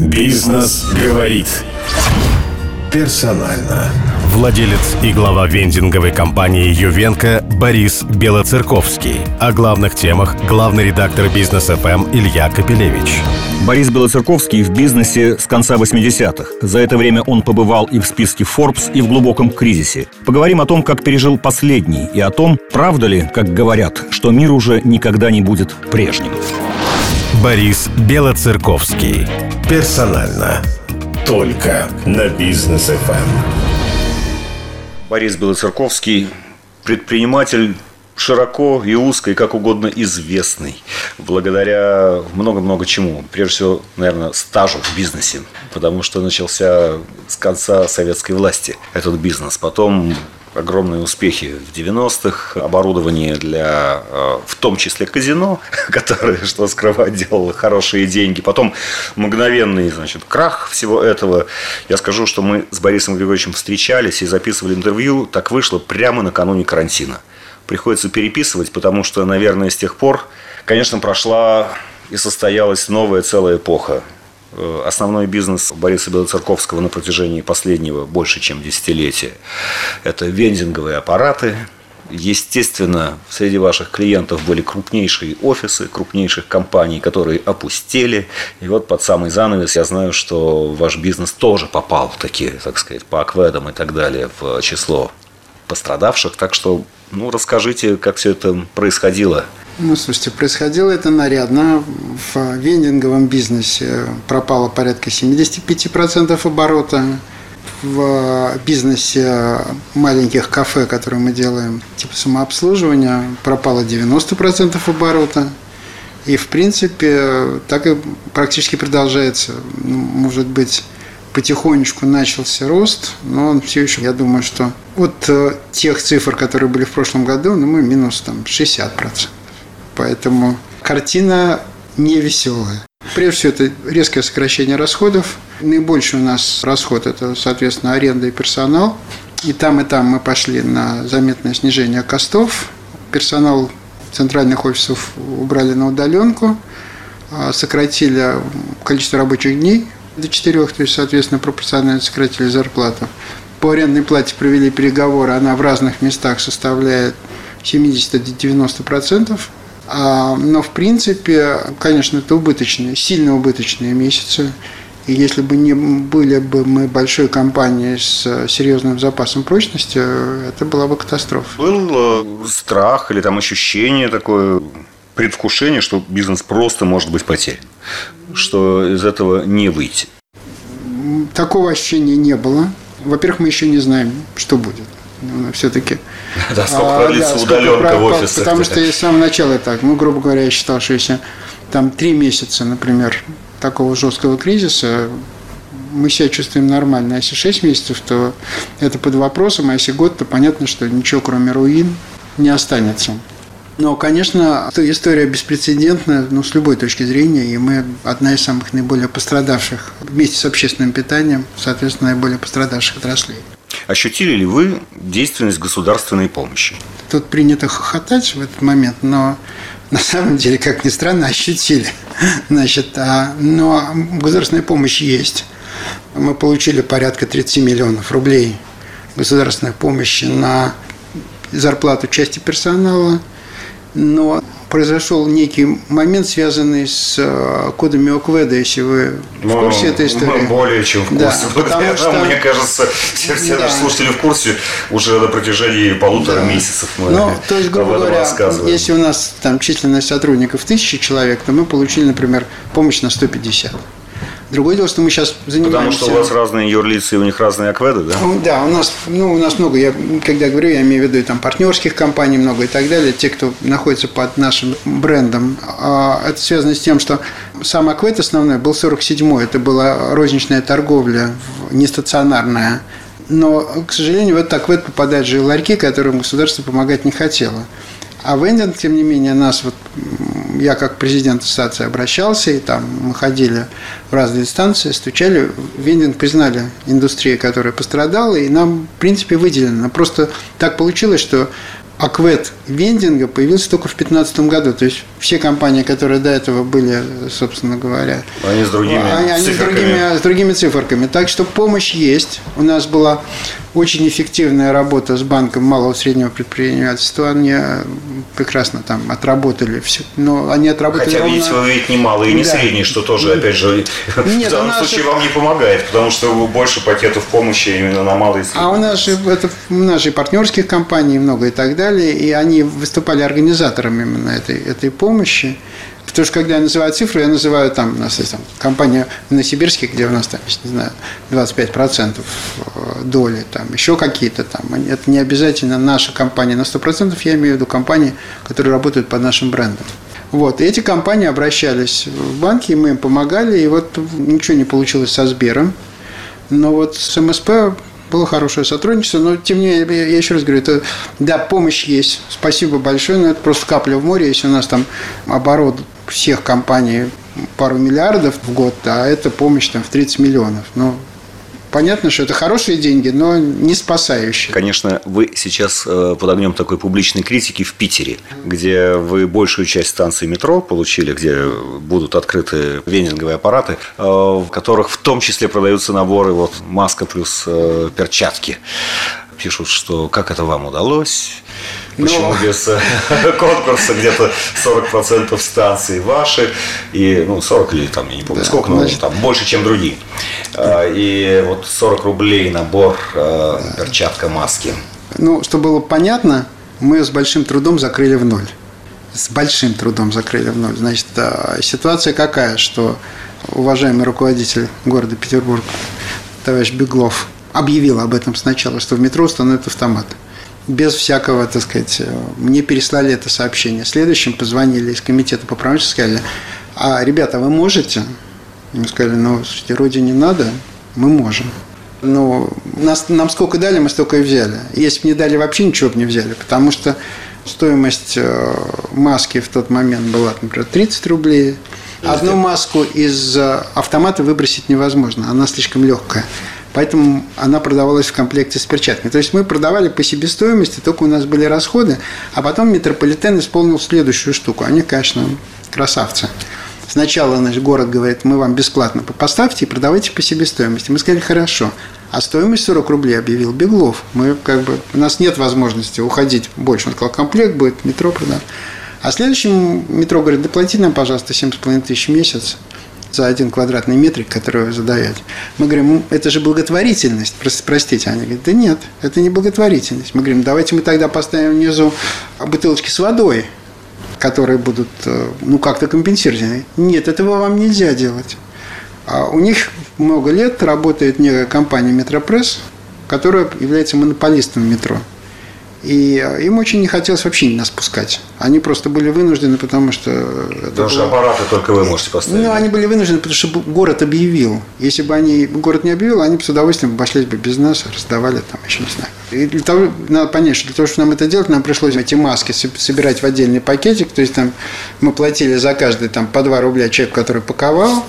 Бизнес говорит. Персонально. Владелец и глава вендинговой компании «Ювенко» Борис Белоцерковский. О главных темах главный редактор «Бизнес ФМ» Илья Капелевич. Борис Белоцерковский в бизнесе с конца 80-х. За это время он побывал и в списке Forbes, и в глубоком кризисе. Поговорим о том, как пережил последний, и о том, правда ли, как говорят, что мир уже никогда не будет прежним. Борис Белоцерковский. Персонально. Только на бизнес ФМ. Борис Белоцерковский, предприниматель широко и узко, и как угодно известный, благодаря много-много чему. Прежде всего, наверное, стажу в бизнесе, потому что начался с конца советской власти этот бизнес. Потом огромные успехи в 90-х, оборудование для, э, в том числе казино, которое, что скрывать, делало хорошие деньги. Потом мгновенный, значит, крах всего этого. Я скажу, что мы с Борисом Григорьевичем встречались и записывали интервью. Так вышло прямо накануне карантина. Приходится переписывать, потому что, наверное, с тех пор, конечно, прошла и состоялась новая целая эпоха основной бизнес Бориса Белоцерковского на протяжении последнего больше чем десятилетия – это вендинговые аппараты. Естественно, среди ваших клиентов были крупнейшие офисы крупнейших компаний, которые опустели. И вот под самый занавес я знаю, что ваш бизнес тоже попал в такие, так сказать, по акведам и так далее в число пострадавших. Так что, ну, расскажите, как все это происходило – ну, слушайте, происходило это нарядно. В вендинговом бизнесе пропало порядка 75% оборота. В бизнесе маленьких кафе, которые мы делаем, типа самообслуживания, пропало 90% оборота. И, в принципе, так и практически продолжается. Ну, может быть, потихонечку начался рост, но он все еще, я думаю, что от э, тех цифр, которые были в прошлом году, ну, мы минус там 60%. Поэтому картина не веселая. Прежде всего, это резкое сокращение расходов. Наибольший у нас расход – это, соответственно, аренда и персонал. И там, и там мы пошли на заметное снижение костов. Персонал центральных офисов убрали на удаленку, а сократили количество рабочих дней до четырех, то есть, соответственно, пропорционально сократили зарплату. По арендной плате провели переговоры, она в разных местах составляет 70-90%. А, но, в принципе, конечно, это убыточные, сильно убыточные месяцы. И если бы не были бы мы большой компанией с серьезным запасом прочности, это была бы катастрофа. Был э, страх или там ощущение такое, предвкушение, что бизнес просто может быть потерян, что из этого не выйти? Такого ощущения не было. Во-первых, мы еще не знаем, что будет. Все-таки Да, сколько а, продлится да, удаленка в офисе. Потому что с самого начала так, ну, грубо говоря, я считал, что если там три месяца, например, такого жесткого кризиса, мы себя чувствуем нормально. А если 6 месяцев, то это под вопросом, а если год, то понятно, что ничего кроме руин не останется. Но, конечно, история беспрецедентная, ну, с любой точки зрения, и мы одна из самых наиболее пострадавших, вместе с общественным питанием, соответственно, наиболее пострадавших отраслей. Ощутили ли вы действенность государственной помощи? Тут принято хохотать в этот момент, но на самом деле, как ни странно, ощутили. Значит, а, но государственная помощь есть. Мы получили порядка 30 миллионов рублей государственной помощи на зарплату части персонала, но произошел некий момент, связанный с э, кодами Окведа, если вы в ну, курсе этой истории. Более чем в курсе. Да, потому что, мне кажется, все, все да. наши слушатели в курсе уже на протяжении полутора да. месяцев мы ну, то есть, грубо говоря, если у нас там численность сотрудников тысячи человек, то мы получили, например, помощь на 150. Другое дело, что мы сейчас занимаемся... Потому что у вас разные юрлицы, и у них разные акведы, да? Да, у нас, ну, у нас много, я, когда говорю, я имею в виду там партнерских компаний много и так далее, те, кто находится под нашим брендом. А это связано с тем, что сам аквед основной был 47-й, это была розничная торговля, нестационарная. Но, к сожалению, в этот аквед попадают же ларьки, которым государство помогать не хотело. А вендинг, тем не менее, нас вот я как президент ассоциации обращался, и там мы ходили в разные инстанции, стучали, вендинг признали индустрию, которая пострадала, и нам, в принципе, выделено. Просто так получилось, что аквет вендинга появился только в 2015 году. То есть все компании, которые до этого были, собственно говоря, они с другими они, они с, другими, с другими циферками. Так что помощь есть. У нас была очень эффективная работа с банком малого и среднего предпринимательства. Они прекрасно там отработали все. Но они отработали Хотя, ровно... видите, вы ведь не малый и не да. средний, что тоже, опять же, Нет, в данном случае вам не помогает, потому что больше пакетов помощи именно на малый и средний. А у нас же, это, у нас же партнерских компаний много и так далее, и они выступали организаторами именно этой, этой помощи. Потому что когда я называю цифры, я называю там, у нас есть там компания в Новосибирске, где у нас там, не знаю, 25% э, доли, там еще какие-то там. Это не обязательно наша компания на 100%, я имею в виду компании, которые работают под нашим брендом. Вот, и эти компании обращались в банки, и мы им помогали, и вот ничего не получилось со Сбером. Но вот с МСП было хорошее сотрудничество, но тем не менее, я еще раз говорю, это, да, помощь есть, спасибо большое, но это просто капля в море, если у нас там оборот всех компаний пару миллиардов в год, а это помощь там в 30 миллионов. Ну, Понятно, что это хорошие деньги, но не спасающие. Конечно, вы сейчас э, под огнем такой публичной критики в Питере, где вы большую часть станции метро получили, где будут открыты вендинговые аппараты, э, в которых в том числе продаются наборы вот маска плюс э, перчатки. Пишут, что как это вам удалось, Почему Но... без э, конкурса где-то 40% станций ваши, и, ну, 40 или там, я не помню да, сколько, но значит... там больше, чем другие. А, и вот 40 рублей набор э, перчатка, маски. Ну, чтобы было понятно, мы с большим трудом закрыли в ноль. С большим трудом закрыли в ноль. Значит, ситуация какая, что уважаемый руководитель города Петербург, товарищ Беглов, объявил об этом сначала, что в метро установят автоматы без всякого, так сказать, мне переслали это сообщение. Следующим позвонили из комитета по промышленности, сказали, а, ребята, вы можете? Мы сказали, ну, слушайте, вроде не надо, мы можем. Но нас, нам сколько дали, мы столько и взяли. Если бы не дали, вообще ничего бы не взяли, потому что стоимость э, маски в тот момент была, например, 30 рублей. Одну маску из э, автомата выбросить невозможно, она слишком легкая. Поэтому она продавалась в комплекте с перчатками. То есть мы продавали по себестоимости, только у нас были расходы, а потом метрополитен исполнил следующую штуку. Они, конечно, красавцы. Сначала значит, город говорит, мы вам бесплатно поставьте и продавайте по себестоимости. Мы сказали, хорошо. А стоимость 40 рублей объявил Беглов. Мы как бы, у нас нет возможности уходить больше. Он сказал, комплект будет, метро продам. А следующем метро говорит, доплати нам, пожалуйста, 7,5 тысяч в месяц за один квадратный метрик, который вы задаете. Мы говорим, это же благотворительность, простите. Они говорят, да нет, это не благотворительность. Мы говорим, давайте мы тогда поставим внизу бутылочки с водой, которые будут, э, ну, как-то компенсировать. Нет, этого вам нельзя делать. А у них много лет работает некая компания «Метропресс», которая является монополистом метро. И им очень не хотелось вообще нас пускать. Они просто были вынуждены, потому что... Потому что было... аппараты только вы можете поставить. Ну, они были вынуждены, потому что город объявил. Если бы они город не объявил, они бы с удовольствием обошлись бы без нас, раздавали там, еще не знаю. И для того, надо понять, что для того, чтобы нам это делать, нам пришлось эти маски собирать в отдельный пакетик. То есть там мы платили за каждый там, по 2 рубля человек, который паковал.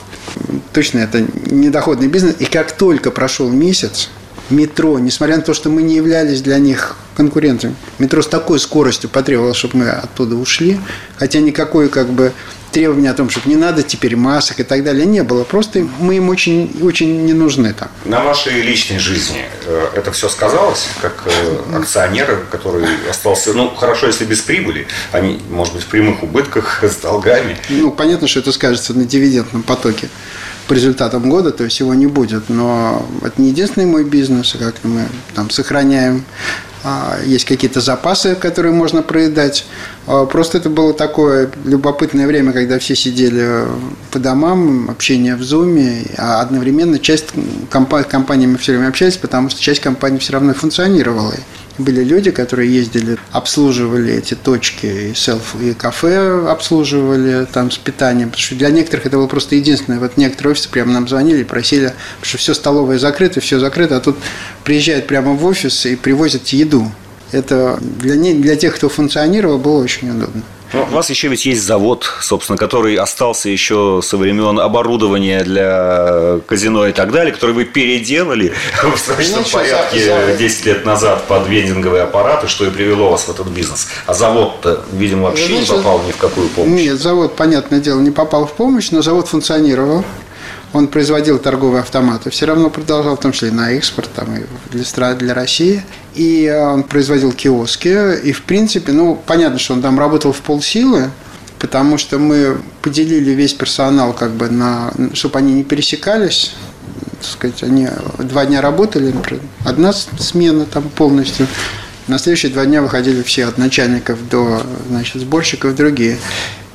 Точно это недоходный бизнес. И как только прошел месяц, метро, несмотря на то, что мы не являлись для них конкурентами, метро с такой скоростью потребовало, чтобы мы оттуда ушли, хотя никакой как бы требования о том, чтобы не надо теперь масок и так далее, не было. Просто мы им очень, очень не нужны там. На вашей личной жизни э, это все сказалось, как э, акционеры, который остался, ну, хорошо, если без прибыли, они, может быть, в прямых убытках с долгами. Ну, понятно, что это скажется на дивидендном потоке по результатам года, то есть его не будет. Но это не единственный мой бизнес, как мы там сохраняем есть какие-то запасы, которые можно проедать. А, просто это было такое любопытное время, когда все сидели по домам, общение в зуме, а одновременно часть компаний мы все время общались, потому что часть компаний все равно функционировала были люди, которые ездили, обслуживали эти точки, и селф, и кафе обслуживали там с питанием, потому что для некоторых это было просто единственное. Вот некоторые офисы прямо нам звонили, просили, потому что все столовое закрыто, все закрыто, а тут приезжают прямо в офис и привозят еду. Это для, не, для тех, кто функционировал, было очень удобно. Ну, у вас еще ведь есть завод, собственно, который остался еще со времен оборудования для казино и так далее, который вы переделали в срочном порядке 10 лет назад под вендинговые аппараты, что и привело вас в этот бизнес. А завод-то, видимо, вообще не попал ни в какую помощь. Нет, завод, понятное дело, не попал в помощь, но завод функционировал он производил торговые автоматы, все равно продолжал, в том числе на экспорт, там, и для стран, для России. И э, он производил киоски. И, в принципе, ну, понятно, что он там работал в полсилы, потому что мы поделили весь персонал, как бы, на, чтобы они не пересекались. Так сказать, они два дня работали, например, одна смена там полностью. На следующие два дня выходили все от начальников до значит, сборщиков другие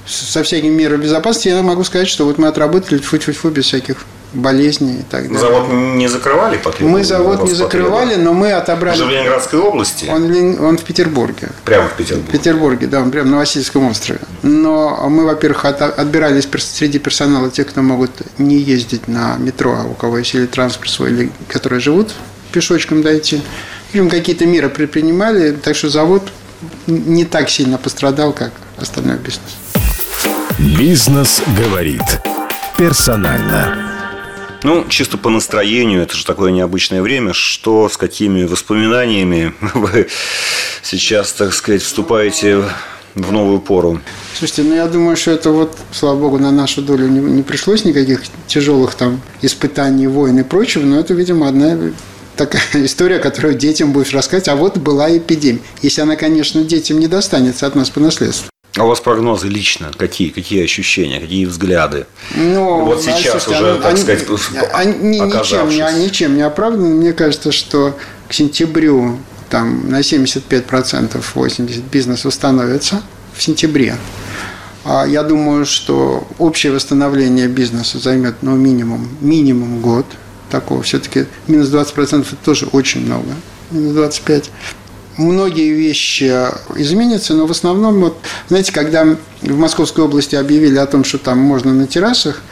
со всякими мерами безопасности, я могу сказать, что вот мы отработали фу-фу-фу без всяких болезней и так далее. Завод не закрывали потребовали? Мы завод не закрывали, но мы отобрали... Он в Ленинградской области? Он, он в Петербурге. Прямо в Петербурге? В Петербурге, да, он прямо на Васильевском острове. Но мы, во-первых, от, отбирали среди персонала тех, кто могут не ездить на метро, а у кого есть или транспорт свой, или которые живут пешочком дойти. Им какие-то меры предпринимали, так что завод не так сильно пострадал, как остальной бизнес. Бизнес говорит. Персонально. Ну, чисто по настроению, это же такое необычное время, что с какими воспоминаниями вы сейчас, так сказать, вступаете в новую пору? Слушайте, ну я думаю, что это вот, слава богу, на нашу долю не, не пришлось никаких тяжелых там испытаний, войн и прочего, но это, видимо, одна такая история, которую детям будешь рассказывать, а вот была эпидемия. Если она, конечно, детям не достанется от нас по наследству. А у вас прогнозы лично какие? Какие ощущения, какие взгляды? Ну, вот сейчас слушайте, уже, они, так они, сказать, они, ничем, не, ничем не оправданы. Мне кажется, что к сентябрю там на 75% 80% бизнес восстановится в сентябре. А я думаю, что общее восстановление бизнеса займет ну, минимум, минимум год. Такого все-таки минус 20% это тоже очень много. Минус 25% многие вещи изменятся, но в основном, вот, знаете, когда в Московской области объявили о том, что там можно на террасах,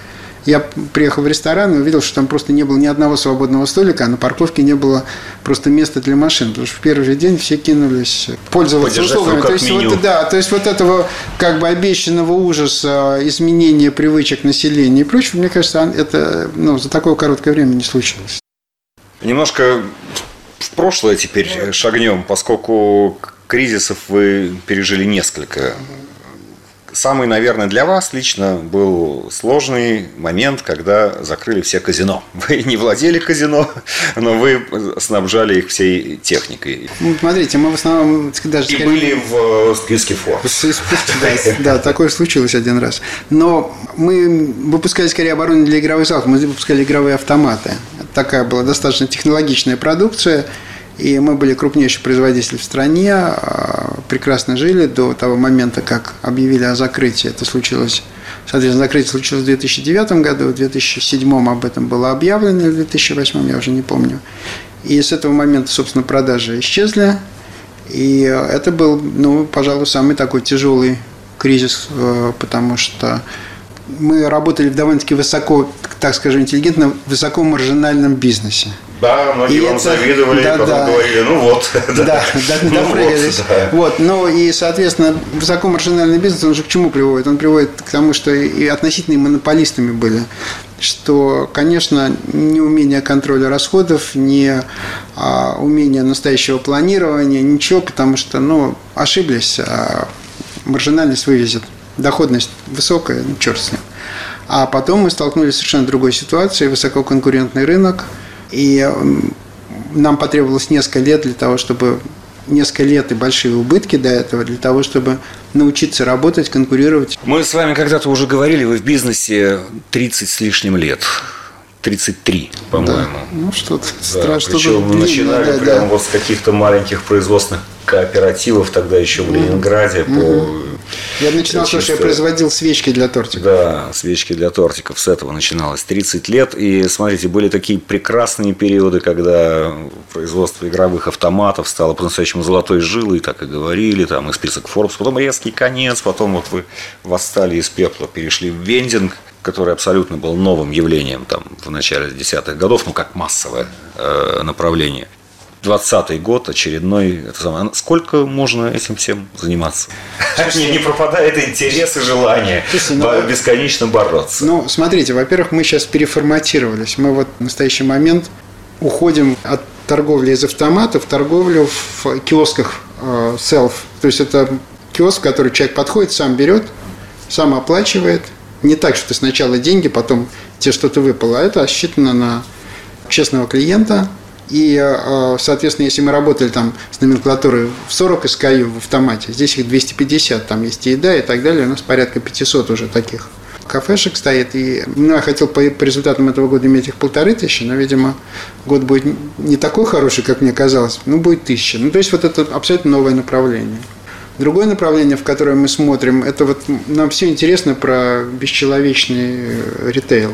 я приехал в ресторан и увидел, что там просто не было ни одного свободного столика, а на парковке не было просто места для машин, потому что в первый же день все кинулись пользоваться Подержать услугами. То есть, вот, да, то есть вот этого как бы обещанного ужаса, изменения привычек населения и прочего, мне кажется, это ну, за такое короткое время не случилось. Немножко в прошлое теперь шагнем, поскольку кризисов вы пережили несколько. Самый, наверное, для вас лично был сложный момент, когда закрыли все казино. Вы не владели казино, но вы снабжали их всей техникой. Ну, смотрите, мы в основном даже... И скорее... были в списке Forbes. Да, да, такое случилось один раз. Но мы выпускали скорее оборудование для игровых залов, мы выпускали игровые автоматы такая была достаточно технологичная продукция, и мы были крупнейший производитель в стране, а, прекрасно жили до того момента, как объявили о закрытии. Это случилось, соответственно, закрытие случилось в 2009 году, в 2007 об этом было объявлено, в 2008 я уже не помню. И с этого момента, собственно, продажи исчезли. И это был, ну, пожалуй, самый такой тяжелый кризис, э, потому что мы работали в довольно-таки высоко, так скажем, интеллигентном, высоко маржинальном бизнесе. Да, многие и вам это, завидовали, да, потом да, говорили, ну вот. Да, да, ну допрыгались. Вот, да. вот, ну и, соответственно, высокомаржинальный бизнес, он же к чему приводит? Он приводит к тому, что и относительные монополистами были что, конечно, не умение контроля расходов, не а, умение настоящего планирования, ничего, потому что, ну, ошиблись, а маржинальность вывезет доходность высокая, ну, черт с ним. А потом мы столкнулись с совершенно другой ситуацией, высококонкурентный рынок, и нам потребовалось несколько лет для того, чтобы несколько лет и большие убытки до этого для того, чтобы научиться работать, конкурировать. Мы с вами когда-то уже говорили, вы в бизнесе 30 с лишним лет. 33, по-моему. Да. Ну, что-то да, страшно. Причем мы начинали да, прямо да. вот с каких-то маленьких производственных кооперативов тогда еще в Ленинграде mm-hmm. по я начинал, чисто... что я производил свечки для тортиков. Да, свечки для тортиков. С этого начиналось. 30 лет. И, смотрите, были такие прекрасные периоды, когда производство игровых автоматов стало по-настоящему золотой жилой, так и говорили, там, и список Forbes. Потом резкий конец, потом вот вы восстали из пепла, перешли в вендинг который абсолютно был новым явлением там, в начале десятых годов, ну, как массовое э, направление. 20 год, очередной. Это самое. Сколько можно этим всем заниматься? Не, не пропадает интерес и желание ну, бесконечно бороться. Ну, смотрите, во-первых, мы сейчас переформатировались. Мы вот в настоящий момент уходим от торговли из автомата в торговлю в киосках э, self. То есть это киоск, в который человек подходит, сам берет, сам оплачивает. Не так, что ты сначала деньги, потом тебе что-то выпало. А это рассчитано на честного клиента. И, э, соответственно, если мы работали там с номенклатурой в 40 SKU в автомате, здесь их 250, там есть и еда и так далее, у нас порядка 500 уже таких кафешек стоит. И ну, я хотел по, по результатам этого года иметь их полторы тысячи, но, видимо, год будет не такой хороший, как мне казалось, ну, будет тысяча. Ну, то есть, вот это абсолютно новое направление. Другое направление, в которое мы смотрим, это вот нам все интересно про бесчеловечный э, ритейл.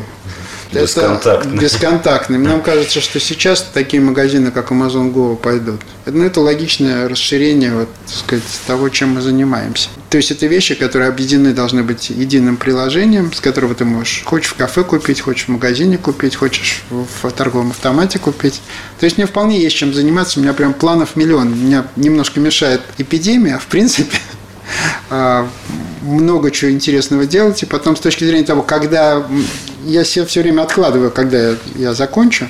Бесконтактный. Это бесконтактный. Нам кажется, что сейчас такие магазины, как Amazon Go, пойдут. Ну, это логичное расширение вот, сказать, того, чем мы занимаемся. То есть это вещи, которые объединены должны быть единым приложением, с которого ты можешь хочешь в кафе купить, хочешь в магазине купить, хочешь в торговом автомате купить. То есть мне вполне есть чем заниматься. У меня прям планов миллион. Меня немножко мешает эпидемия, в принципе а, много чего интересного делать. И потом с точки зрения того, когда я себе все время откладываю, когда я, я закончу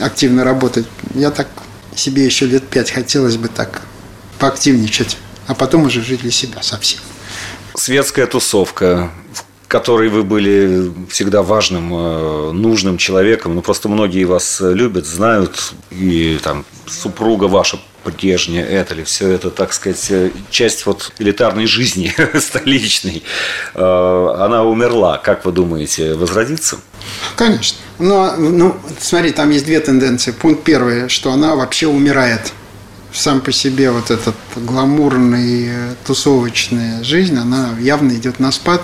активно работать, я так себе еще лет пять хотелось бы так поактивничать, а потом уже жить для себя совсем. Светская тусовка, в которой вы были всегда важным, э, нужным человеком. Ну, просто многие вас любят, знают, и там супруга ваша прежняя это ли все это, так сказать, э, часть вот элитарной жизни столичной, э, она умерла. Как вы думаете, возродится? Конечно. Но, ну, смотри, там есть две тенденции. Пункт первый, что она вообще умирает. Сам по себе вот этот гламурный, тусовочная жизнь, она явно идет на спад.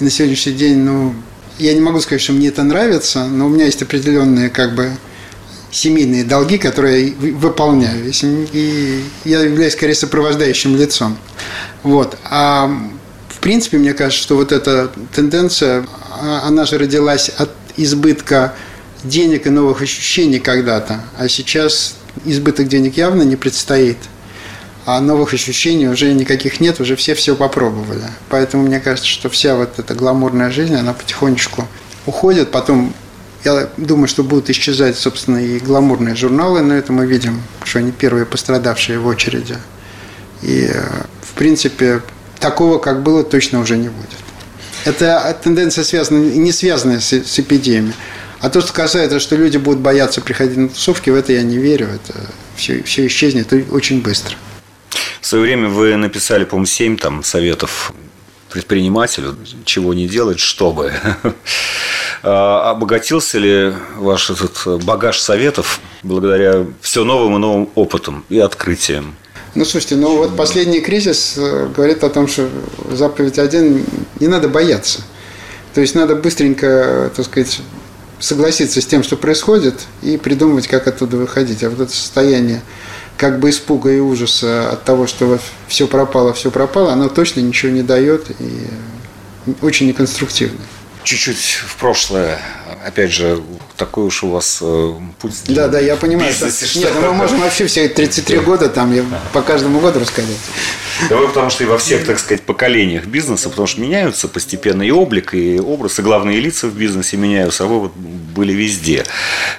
И на сегодняшний день, ну, я не могу сказать, что мне это нравится, но у меня есть определенные как бы семейные долги, которые я выполняю. И я являюсь скорее сопровождающим лицом. Вот. А в принципе, мне кажется, что вот эта тенденция, а, она же родилась от избытка денег и новых ощущений когда-то, а сейчас избыток денег явно не предстоит, а новых ощущений уже никаких нет, уже все все попробовали. Поэтому мне кажется, что вся вот эта гламурная жизнь, она потихонечку уходит, потом я думаю, что будут исчезать, собственно, и гламурные журналы, но это мы видим, что они первые пострадавшие в очереди. И, э, в принципе, такого, как было, точно уже не будет. Это тенденция связана, не связанная с, с эпидемией. А то, что касается, что люди будут бояться приходить на тусовки, в это я не верю. Это все, все исчезнет очень быстро. В свое время вы написали, по-моему, 7 там, советов предпринимателю, чего не делать, чтобы. А обогатился ли ваш этот багаж советов благодаря все новым и новым опытам и открытиям? Ну, слушайте, ну вот последний кризис э, говорит о том, что заповедь один не надо бояться. То есть надо быстренько, так сказать, согласиться с тем, что происходит, и придумывать, как оттуда выходить. А вот это состояние как бы испуга и ужаса от того, что все пропало, все пропало, оно точно ничего не дает и очень неконструктивно чуть-чуть в прошлое. Опять же, такой уж у вас э, путь. Да, да, я понимаю. Что... Нет, ну мы можем вообще все 33 года там я по каждому году рассказать. Да вы потому что и во всех, так сказать, поколениях бизнеса, потому что меняются постепенно и облик, и образ, и главные лица в бизнесе меняются, а вы вот были везде.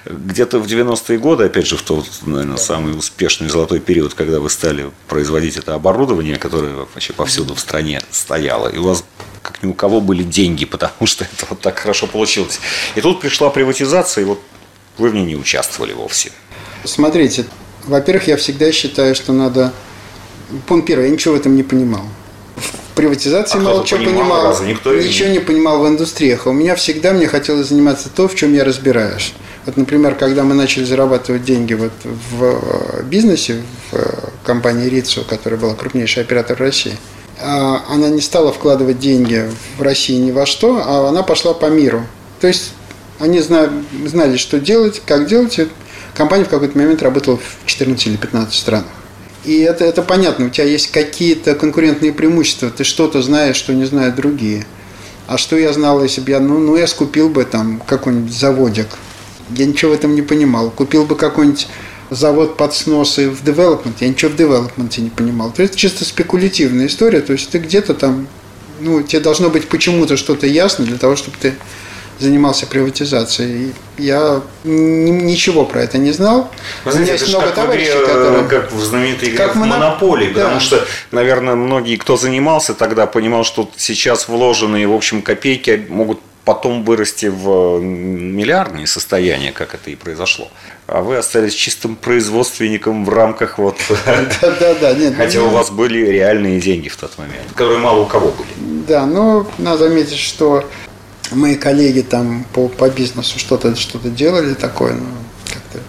Где-то в 90-е годы, опять же, в тот, наверное, самый успешный золотой период, когда вы стали производить это оборудование, которое вообще повсюду в стране стояло, и у вас как ни у кого были деньги, потому что это вот так хорошо получилось. И тут пришла приватизация, и вот вы в ней не участвовали вовсе. Смотрите, во-первых, я всегда считаю, что надо... Пункт первый, я ничего в этом не понимал. В приватизации а мало чего понимал, понимал разве никто ничего не понимал в индустриях. А у меня всегда мне хотелось заниматься то, в чем я разбираюсь. Вот, например, когда мы начали зарабатывать деньги вот в э, бизнесе, в э, компании Рицу, которая была крупнейший оператор России, она не стала вкладывать деньги в России ни во что, а она пошла по миру. То есть они знали, знали что делать, как делать. Компания в какой-то момент работала в 14 или 15 странах. И это, это понятно, у тебя есть какие-то конкурентные преимущества, ты что-то знаешь, что не знают другие. А что я знал, если бы я, ну, ну я скупил бы там какой-нибудь заводик. Я ничего в этом не понимал. Купил бы какой-нибудь завод под снос и в девелопмент. Я ничего в девелопменте не понимал. То есть это чисто спекулятивная история. То есть ты где-то там, ну, тебе должно быть почему-то что-то ясно для того, чтобы ты занимался приватизацией. Я ничего про это не знал. Вы знаете, это много как товарищей, игре, которые... Как в знаменитой игре как в монополии, да. потому что, наверное, многие, кто занимался тогда, понимал, что сейчас вложенные, в общем, копейки могут потом вырасти в миллиардные состояния, как это и произошло. А вы остались чистым производственником в рамках вот... Да, да, нет. Хотя у вас были реальные деньги в тот момент, которые мало у кого были. Да, но надо заметить, что мои коллеги там по, по бизнесу что-то что делали такое, ну, как-то...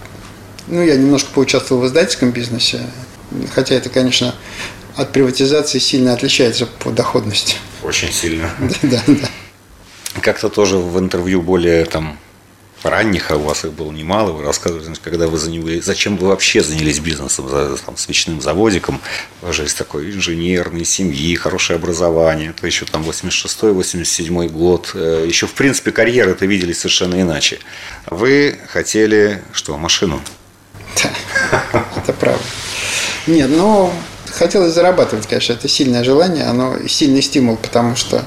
Ну, я немножко поучаствовал в издательском бизнесе, хотя это, конечно, от приватизации сильно отличается по доходности. Очень сильно. Да, да как-то тоже в интервью более там ранних, а у вас их было немало, вы рассказывали, когда вы занялись, зачем вы вообще занялись бизнесом, там, свечным заводиком, вас же есть такой инженерной семьи, хорошее образование, это еще там 86-87 год, э, еще в принципе карьеры это видели совершенно иначе. Вы хотели что, машину? Да, это правда. Нет, ну, хотелось зарабатывать, конечно, это сильное желание, оно сильный стимул, потому что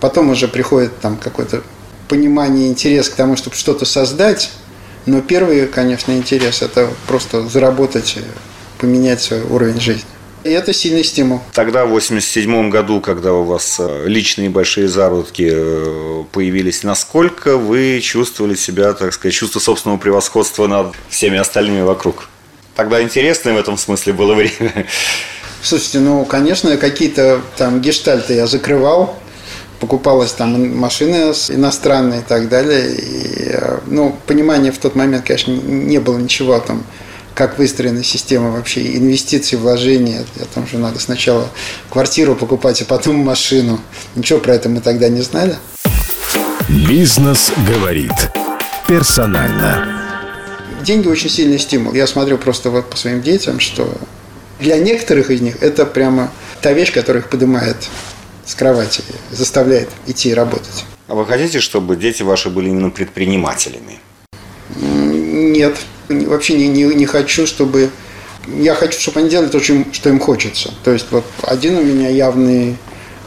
Потом уже приходит там какое-то понимание, интерес к тому, чтобы что-то создать. Но первый, конечно, интерес – это просто заработать, поменять свой уровень жизни. И это сильный стимул. Тогда, в 87 году, когда у вас э, личные большие заработки э, появились, насколько вы чувствовали себя, так сказать, чувство собственного превосходства над всеми остальными вокруг? Тогда интересное в этом смысле было время. Слушайте, ну, конечно, какие-то там гештальты я закрывал, покупалась там машина иностранная и так далее. И, э, ну, понимания в тот момент, конечно, не было ничего о том, как выстроена система вообще инвестиций, вложений. О том, что надо сначала квартиру покупать, а потом машину. Ничего про это мы тогда не знали. Бизнес говорит персонально. Деньги очень сильный стимул. Я смотрю просто вот по своим детям, что для некоторых из них это прямо та вещь, которая их поднимает с кровати, заставляет идти работать. А вы хотите, чтобы дети ваши были именно предпринимателями? Нет, вообще не, не, не хочу, чтобы... Я хочу, чтобы они делали то, что им хочется. То есть вот один у меня явный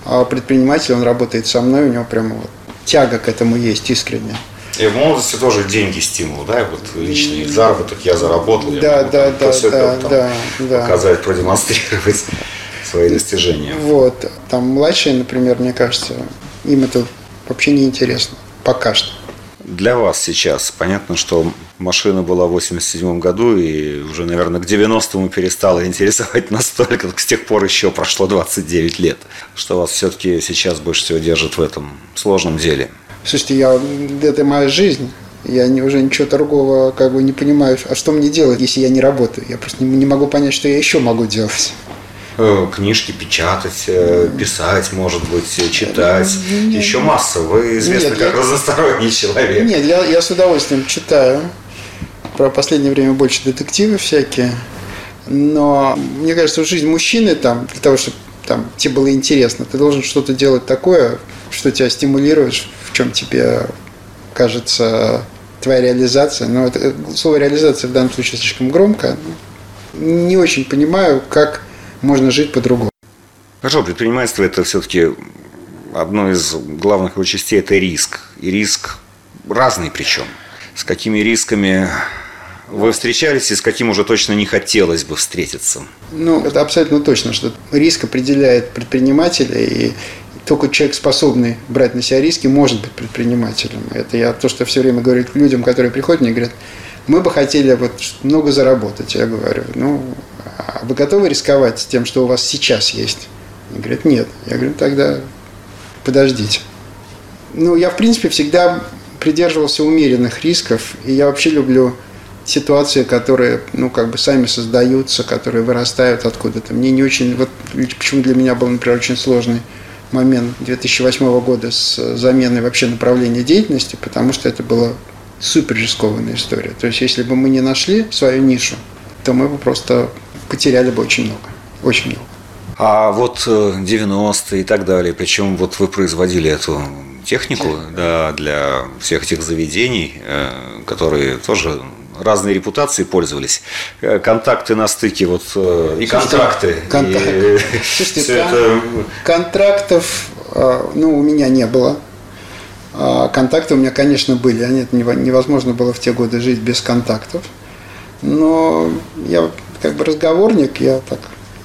а, предприниматель, он работает со мной, у него прямо вот тяга к этому есть искренне. И в молодости тоже деньги стимул, да, вот личный заработок я заработал, да, я могу, да, да, да, там, да, показать, продемонстрировать свои достижения. Вот. Там младшие, например, мне кажется, им это вообще не интересно. Пока что. Для вас сейчас понятно, что машина была в 87 году и уже, наверное, к 90-му перестала интересовать настолько, с тех пор еще прошло 29 лет. Что вас все-таки сейчас больше всего держит в этом сложном деле? Слушайте, я, это моя жизнь. Я не, уже ничего другого как бы не понимаю, а что мне делать, если я не работаю. Я просто не, не могу понять, что я еще могу делать. Э, книжки печатать, э, писать, может быть, э, читать. Нет, Еще масса. Вы известны нет, как я... разносторонний человек. Нет, я, я с удовольствием читаю. Про последнее время больше детективы всякие. Но мне кажется, жизнь мужчины там, для того, чтобы там, тебе было интересно, ты должен что-то делать такое, что тебя стимулирует, в чем тебе кажется твоя реализация. Но это, слово реализация в данном случае слишком громко. Не очень понимаю, как можно жить по-другому. Хорошо, предпринимательство это все-таки одно из главных его частей – это риск. И риск разный причем. С какими рисками вы встречались и с каким уже точно не хотелось бы встретиться? Ну, это абсолютно точно, что риск определяет предпринимателя, и только человек, способный брать на себя риски, может быть предпринимателем. Это я то, что все время говорю людям, которые приходят, мне говорят, мы бы хотели вот много заработать. Я говорю, ну, вы готовы рисковать тем, что у вас сейчас есть? Они говорят, нет. Я говорю, тогда подождите. Ну, я, в принципе, всегда придерживался умеренных рисков, и я вообще люблю ситуации, которые, ну, как бы сами создаются, которые вырастают откуда-то. Мне не очень, вот почему для меня был, например, очень сложный момент 2008 года с заменой вообще направления деятельности, потому что это была супер рискованная история. То есть, если бы мы не нашли свою нишу, то мы бы просто потеряли бы очень много. Очень много. А вот 90-е э, и так далее, причем вот вы производили эту технику да, для всех этих заведений, э, которые тоже разные репутации пользовались. Э, контакты на стыке, вот и контракты. контакт. И, Слушайте, всё кон- это контрактов, ну, у меня не было. А Контакты у меня, конечно, были. Они, невозможно было в те годы жить без контактов. Но я как бы разговорник, я так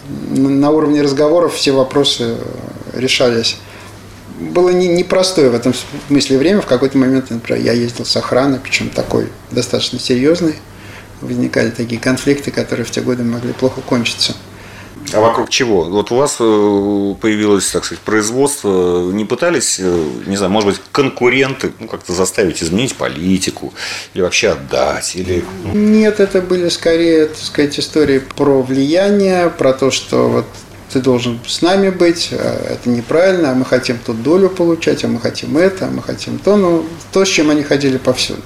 на уровне разговоров все вопросы э, решались. Было не- непростое в этом смысле время. В какой-то момент, например, я ездил с охраной, причем такой достаточно серьезный. Возникали такие конфликты, которые в те годы могли плохо кончиться. А вокруг чего? Вот у вас э, появилось, так сказать, производство. Не пытались, э, не знаю, может быть, конкуренты ну, как-то заставить изменить политику или вообще отдать? Или... ну, Нет, это были скорее, так сказать, истории про влияние, про то, что вот ты должен с нами быть, а это неправильно, а мы хотим тут долю получать, а мы хотим это, а мы хотим то, ну, то, с чем они ходили повсюду.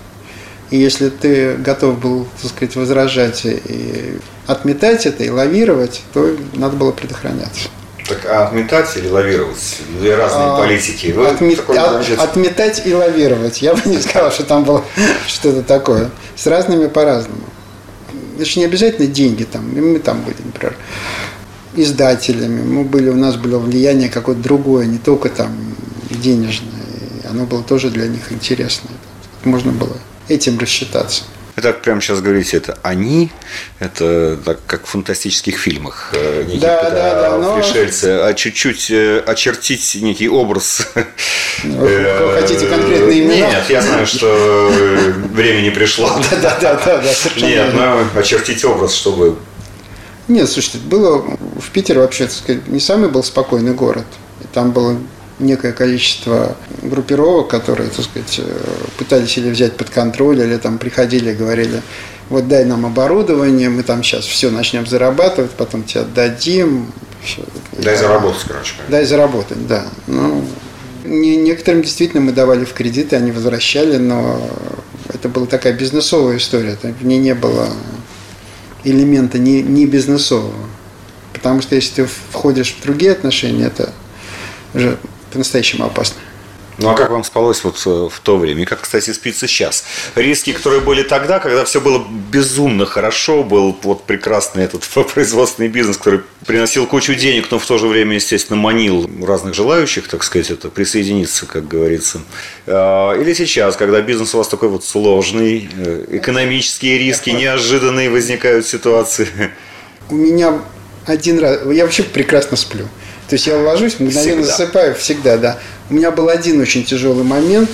И если ты готов был, так сказать, возражать и отметать это, и лавировать, то надо было предохраняться. Так, а отметать или лавировать? Две разные А, политики. Вы отме- такой, от- отметать и лавировать. Я бы не сказал, что там было что-то такое. С разными по-разному. Это же не обязательно деньги там. И мы там были, например, издателями. Мы были, у нас было влияние какое-то другое, не только там денежное. Оно было тоже для них интересно. Можно было этим рассчитаться. Вы так прямо сейчас говорите, это они, это так, как в фантастических фильмах, э, некие Да, когда да, да, но- пришельцы, а чуть-чуть э, очертить некий образ. Ну, Вы хотите конкретные имена? Нет, я знаю, что э, время не пришло. Да, да, да, да, Нет, но очертить образ, чтобы Нет, слушайте, было в Питере вообще, так сказать, не самый был спокойный город. Там было некое количество группировок, которые, так сказать, э, пытались или взять под контроль, или там приходили и говорили, вот дай нам оборудование, мы там сейчас все начнем зарабатывать, потом тебе отдадим. Дай заработать, короче. Дай заработать, да. Ну, не- некоторым действительно мы давали в кредиты, они возвращали, но это была такая бизнесовая история. В ней не было элемента не, не бизнесового. Потому что если ты входишь в другие отношения, это уже по-настоящему опасно. Ну а как вам спалось вот э, в то время? И как, кстати, спится сейчас? Риски, которые были тогда, когда все было безумно хорошо, был вот прекрасный этот производственный бизнес, который приносил кучу денег, но в то же время, естественно, манил разных желающих, так сказать, это присоединиться, как говорится. А, Или сейчас, когда бизнес у вас такой вот сложный, э, экономические риски неожиданные возникают ситуации. У меня один раз... Я вообще прекрасно сплю. То есть я ложусь, мгновенно Всегда. засыпаю всегда, да. У меня был один очень тяжелый момент.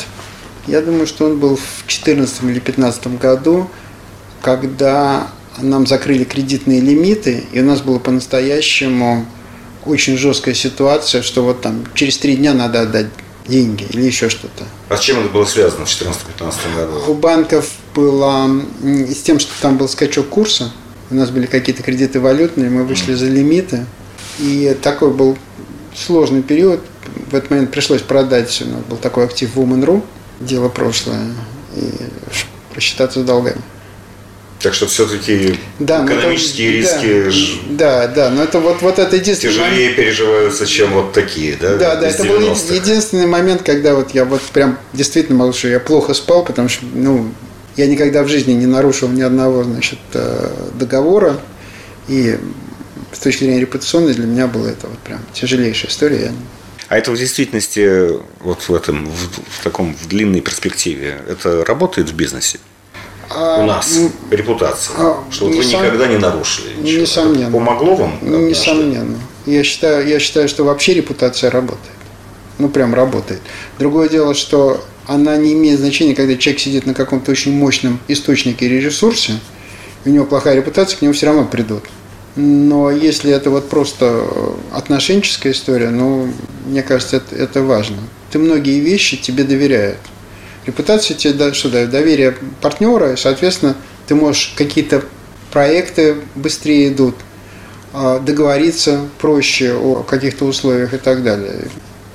Я думаю, что он был в 2014 или 2015 году, когда нам закрыли кредитные лимиты, и у нас была по-настоящему очень жесткая ситуация, что вот там через три дня надо отдать деньги или еще что-то. А с чем это было связано в 2014-2015 году? У банков было с тем, что там был скачок курса, у нас были какие-то кредиты валютные, мы вышли за лимиты, и такой был сложный период. В этот момент пришлось продать, у нас был такой актив Woman.ru, дело прошлое, и рассчитаться с долгами. Так что все-таки Да, это- экономические да, риски ж- Да, да, но это вот, вот это единственный момент- тяжелее переживаются, чем вот такие, да? Да, да, это был 90-х. единственный момент, когда вот я вот прям действительно могу, что я плохо спал, потому что, ну, я никогда в жизни не нарушил ни одного, значит, э, договора, и с точки зрения репутационной для меня было это вот прям тяжелейшая история. Я А это в действительности вот в этом, в, в таком в длинной перспективе, это работает в бизнесе? А, У нас м, репутация, а, что вот вы несом- никогда не нарушили ничего. Несомненно. Это помогло вам? однажды? Несомненно. Я считаю, я считаю, что вообще репутация работает. Ну, прям работает. Другое дело, что она не имеет значения, когда человек сидит на каком-то очень мощном источнике или ресурсе, у него плохая репутация, к нему все равно придут. Но если это вот просто отношенческая история, ну, мне кажется, это, это важно. Ты многие вещи тебе доверяют. Репутация тебе да- что дает? Доверие партнера, и, соответственно, ты можешь какие-то проекты быстрее идут, а, договориться проще о каких-то условиях и так далее.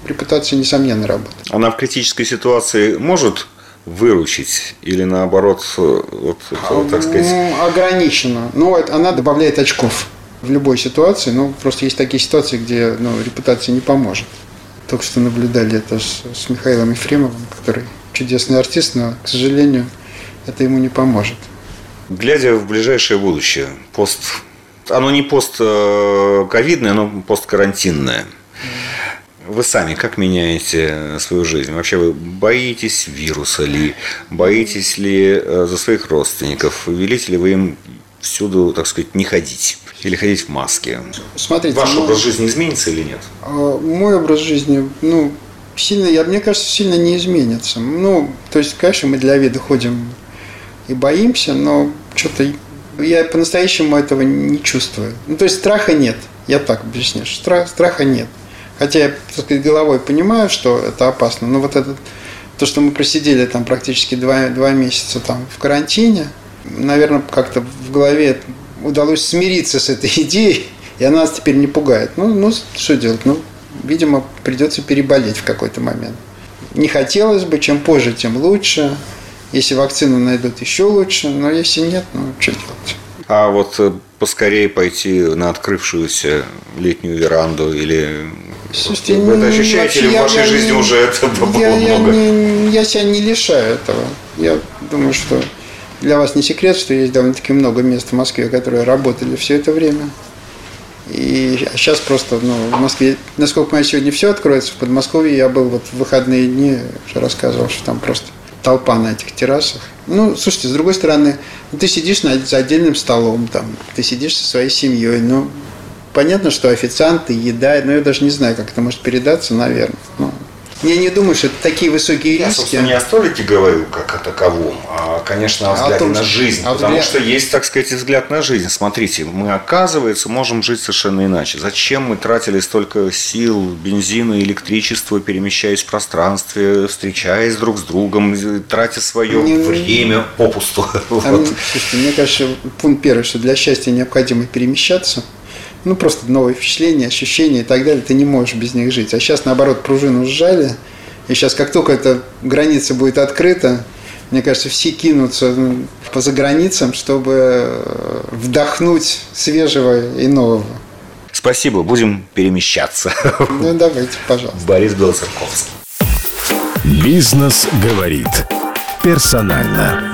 Репутация, несомненно, работает. Она в критической ситуации может выручить или наоборот, э, вот, это, так сказать, Ограничено. Но это- она добавляет очков в любой ситуации. Ну, просто есть такие ситуации, где ну, репутация не поможет. Только что наблюдали это с, с Михаилом Ефремовым, который чудесный артист, но, к сожалению, это ему не поможет. Глядя в ближайшее будущее, пост... Оно не пост-ковидное, оно посткарантинное. Вы сами как меняете свою жизнь? Вообще вы боитесь вируса ли? Боитесь ли э, за своих родственников? Велите ли вы им всюду, так сказать, не ходить? Или ходить в маске? Смотрите, Ваш мой- образ жизни изменится или нет? А, Мой образ жизни, ну, сильно, я, мне кажется, сильно не изменится. Ну, то есть, конечно, мы для вида ходим и боимся, но что-то я по-настоящему этого не чувствую. Ну, то есть, страха нет. Я так объясню. Страх, страха нет. Хотя я, так сказать, головой понимаю, что это опасно. Но вот это, то, что мы просидели там практически два, два месяца там в карантине, наверное, как-то в голове удалось смириться с этой идеей, и она нас теперь не пугает. Ну, ну что делать? Ну, видимо, придется переболеть в какой-то момент. Не хотелось бы, чем позже, тем лучше. Если вакцину найдут, еще лучше. Но если нет, ну, что делать? А вот э, поскорее пойти на открывшуюся летнюю веранду или Слушайте, вы это ну, ощущаете или в вообще я- вашей я жизни не- уже это было я, я много? не- я себя не лишаю этого. Я думаю, что для вас не секрет, что есть довольно-таки много мест в Москве, которые работали все это время. И сейчас просто, ну, в Москве, насколько понимаю, сегодня все откроется. В Подмосковье я был вот в выходные дни, уже рассказывал, что там просто толпа на этих террасах. Ну, слушайте, с другой стороны, ну, ты сидишь за отдельным столом, там, ты сидишь со своей семьей, ну, понятно, что официанты, еда, но я даже не знаю, как это может передаться, наверное. Ну, я не думаю, что это такие высокие Я, риски. собственно, не о столике говорю, как о таковом, а, конечно, о А о взгляде том, на жизнь. а потому взгляд- что есть, так сказать, взгляд на жизнь. Смотрите, мы, оказывается, можем жить совершенно иначе. Зачем мы тратили столько сил, бензина, электричества, перемещаясь в пространстве, встречаясь друг с другом, тратя свое Не- время попусту? А, Вот. ну, слушайте, мне кажется, пункт первый, что для счастья необходимо перемещаться. Ну, просто новые впечатления, ощущения и так далее. Ты не можешь без них жить. А сейчас, наоборот, пружину сжали. И сейчас, как только эта граница будет открыта, мне кажется, все кинутся ну, по заграницам, чтобы э, вдохнуть свежего и нового. Спасибо, будем перемещаться. Ну, давайте, пожалуйста. Борис Белоцерковский. Бизнес говорит. Персонально.